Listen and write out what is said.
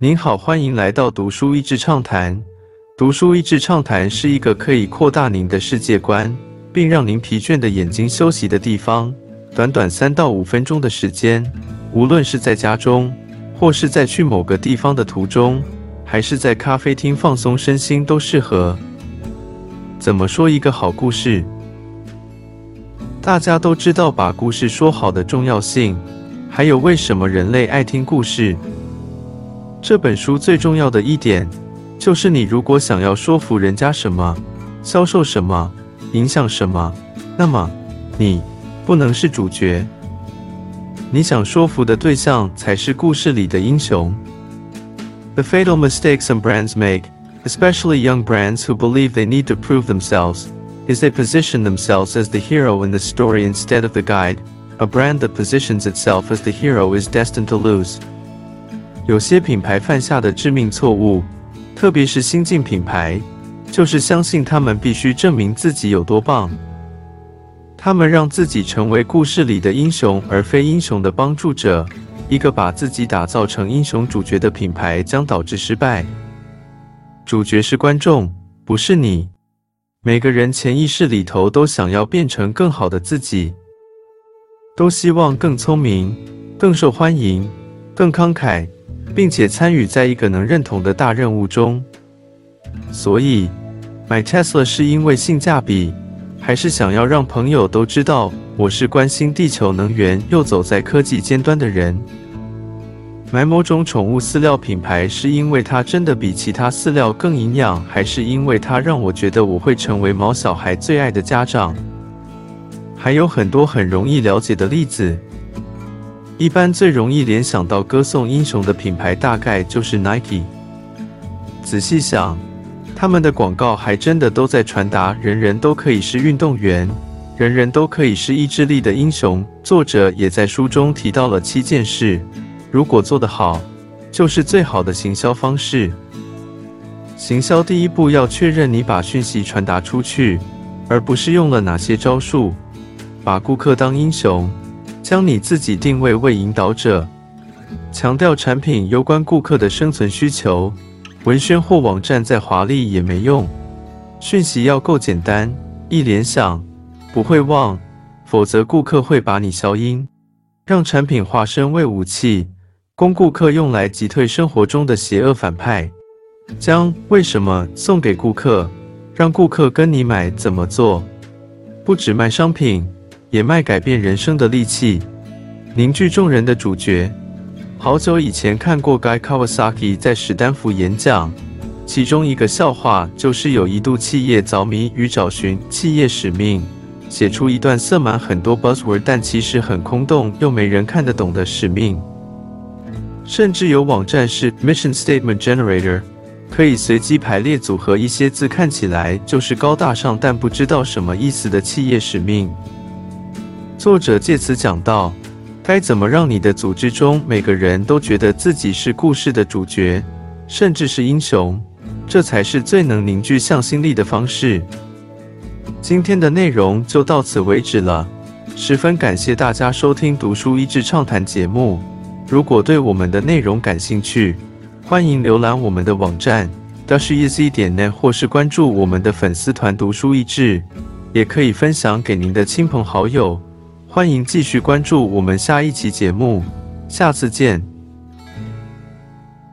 您好，欢迎来到读书益智畅谈。读书益智畅谈是一个可以扩大您的世界观，并让您疲倦的眼睛休息的地方。短短三到五分钟的时间，无论是在家中，或是在去某个地方的途中，还是在咖啡厅放松身心，都适合。怎么说一个好故事？大家都知道把故事说好的重要性，还有为什么人类爱听故事。这本书最重要的一点，就是你如果想要说服人家什么，销售什么，影响什么，那么你不能是主角，你想说服的对象才是故事里的英雄。The fatal mistake some brands make, especially young brands who believe they need to prove themselves. is they position themselves as the hero in the story instead of the guide. A brand that positions itself as the hero is destined to lose. 有些品牌犯下的致命错误，特别是新进品牌，就是相信他们必须证明自己有多棒。他们让自己成为故事里的英雄，而非英雄的帮助者。一个把自己打造成英雄主角的品牌将导致失败。主角是观众，不是你。每个人潜意识里头都想要变成更好的自己，都希望更聪明、更受欢迎、更慷慨，并且参与在一个能认同的大任务中。所以，买 Tesla 是因为性价比，还是想要让朋友都知道我是关心地球能源又走在科技尖端的人？买某种宠物饲料品牌，是因为它真的比其他饲料更营养，还是因为它让我觉得我会成为毛小孩最爱的家长？还有很多很容易了解的例子。一般最容易联想到歌颂英雄的品牌，大概就是 Nike。仔细想，他们的广告还真的都在传达：人人都可以是运动员，人人都可以是意志力的英雄。作者也在书中提到了七件事。如果做得好，就是最好的行销方式。行销第一步要确认你把讯息传达出去，而不是用了哪些招数。把顾客当英雄，将你自己定位为引导者，强调产品攸关顾客的生存需求。文宣或网站再华丽也没用，讯息要够简单，易联想，不会忘，否则顾客会把你消音。让产品化身为武器。供顾客用来击退生活中的邪恶反派，将为什么送给顾客，让顾客跟你买怎么做？不只卖商品，也卖改变人生的利器，凝聚众人的主角。好久以前看过 Guy Kawasaki 在史丹福演讲，其中一个笑话就是有一度企业着迷于找寻企业使命，写出一段塞满很多 buzzword 但其实很空洞又没人看得懂的使命。甚至有网站是 Mission Statement Generator，可以随机排列组合一些字，看起来就是高大上，但不知道什么意思的企业使命。作者借此讲到，该怎么让你的组织中每个人都觉得自己是故事的主角，甚至是英雄，这才是最能凝聚向心力的方式。今天的内容就到此为止了，十分感谢大家收听《读书益智畅谈》节目。如果对我们的内容感兴趣，欢迎浏览我们的网站 dashuz 点 net，或是关注我们的粉丝团“读书益智”，也可以分享给您的亲朋好友。欢迎继续关注我们下一期节目，下次见。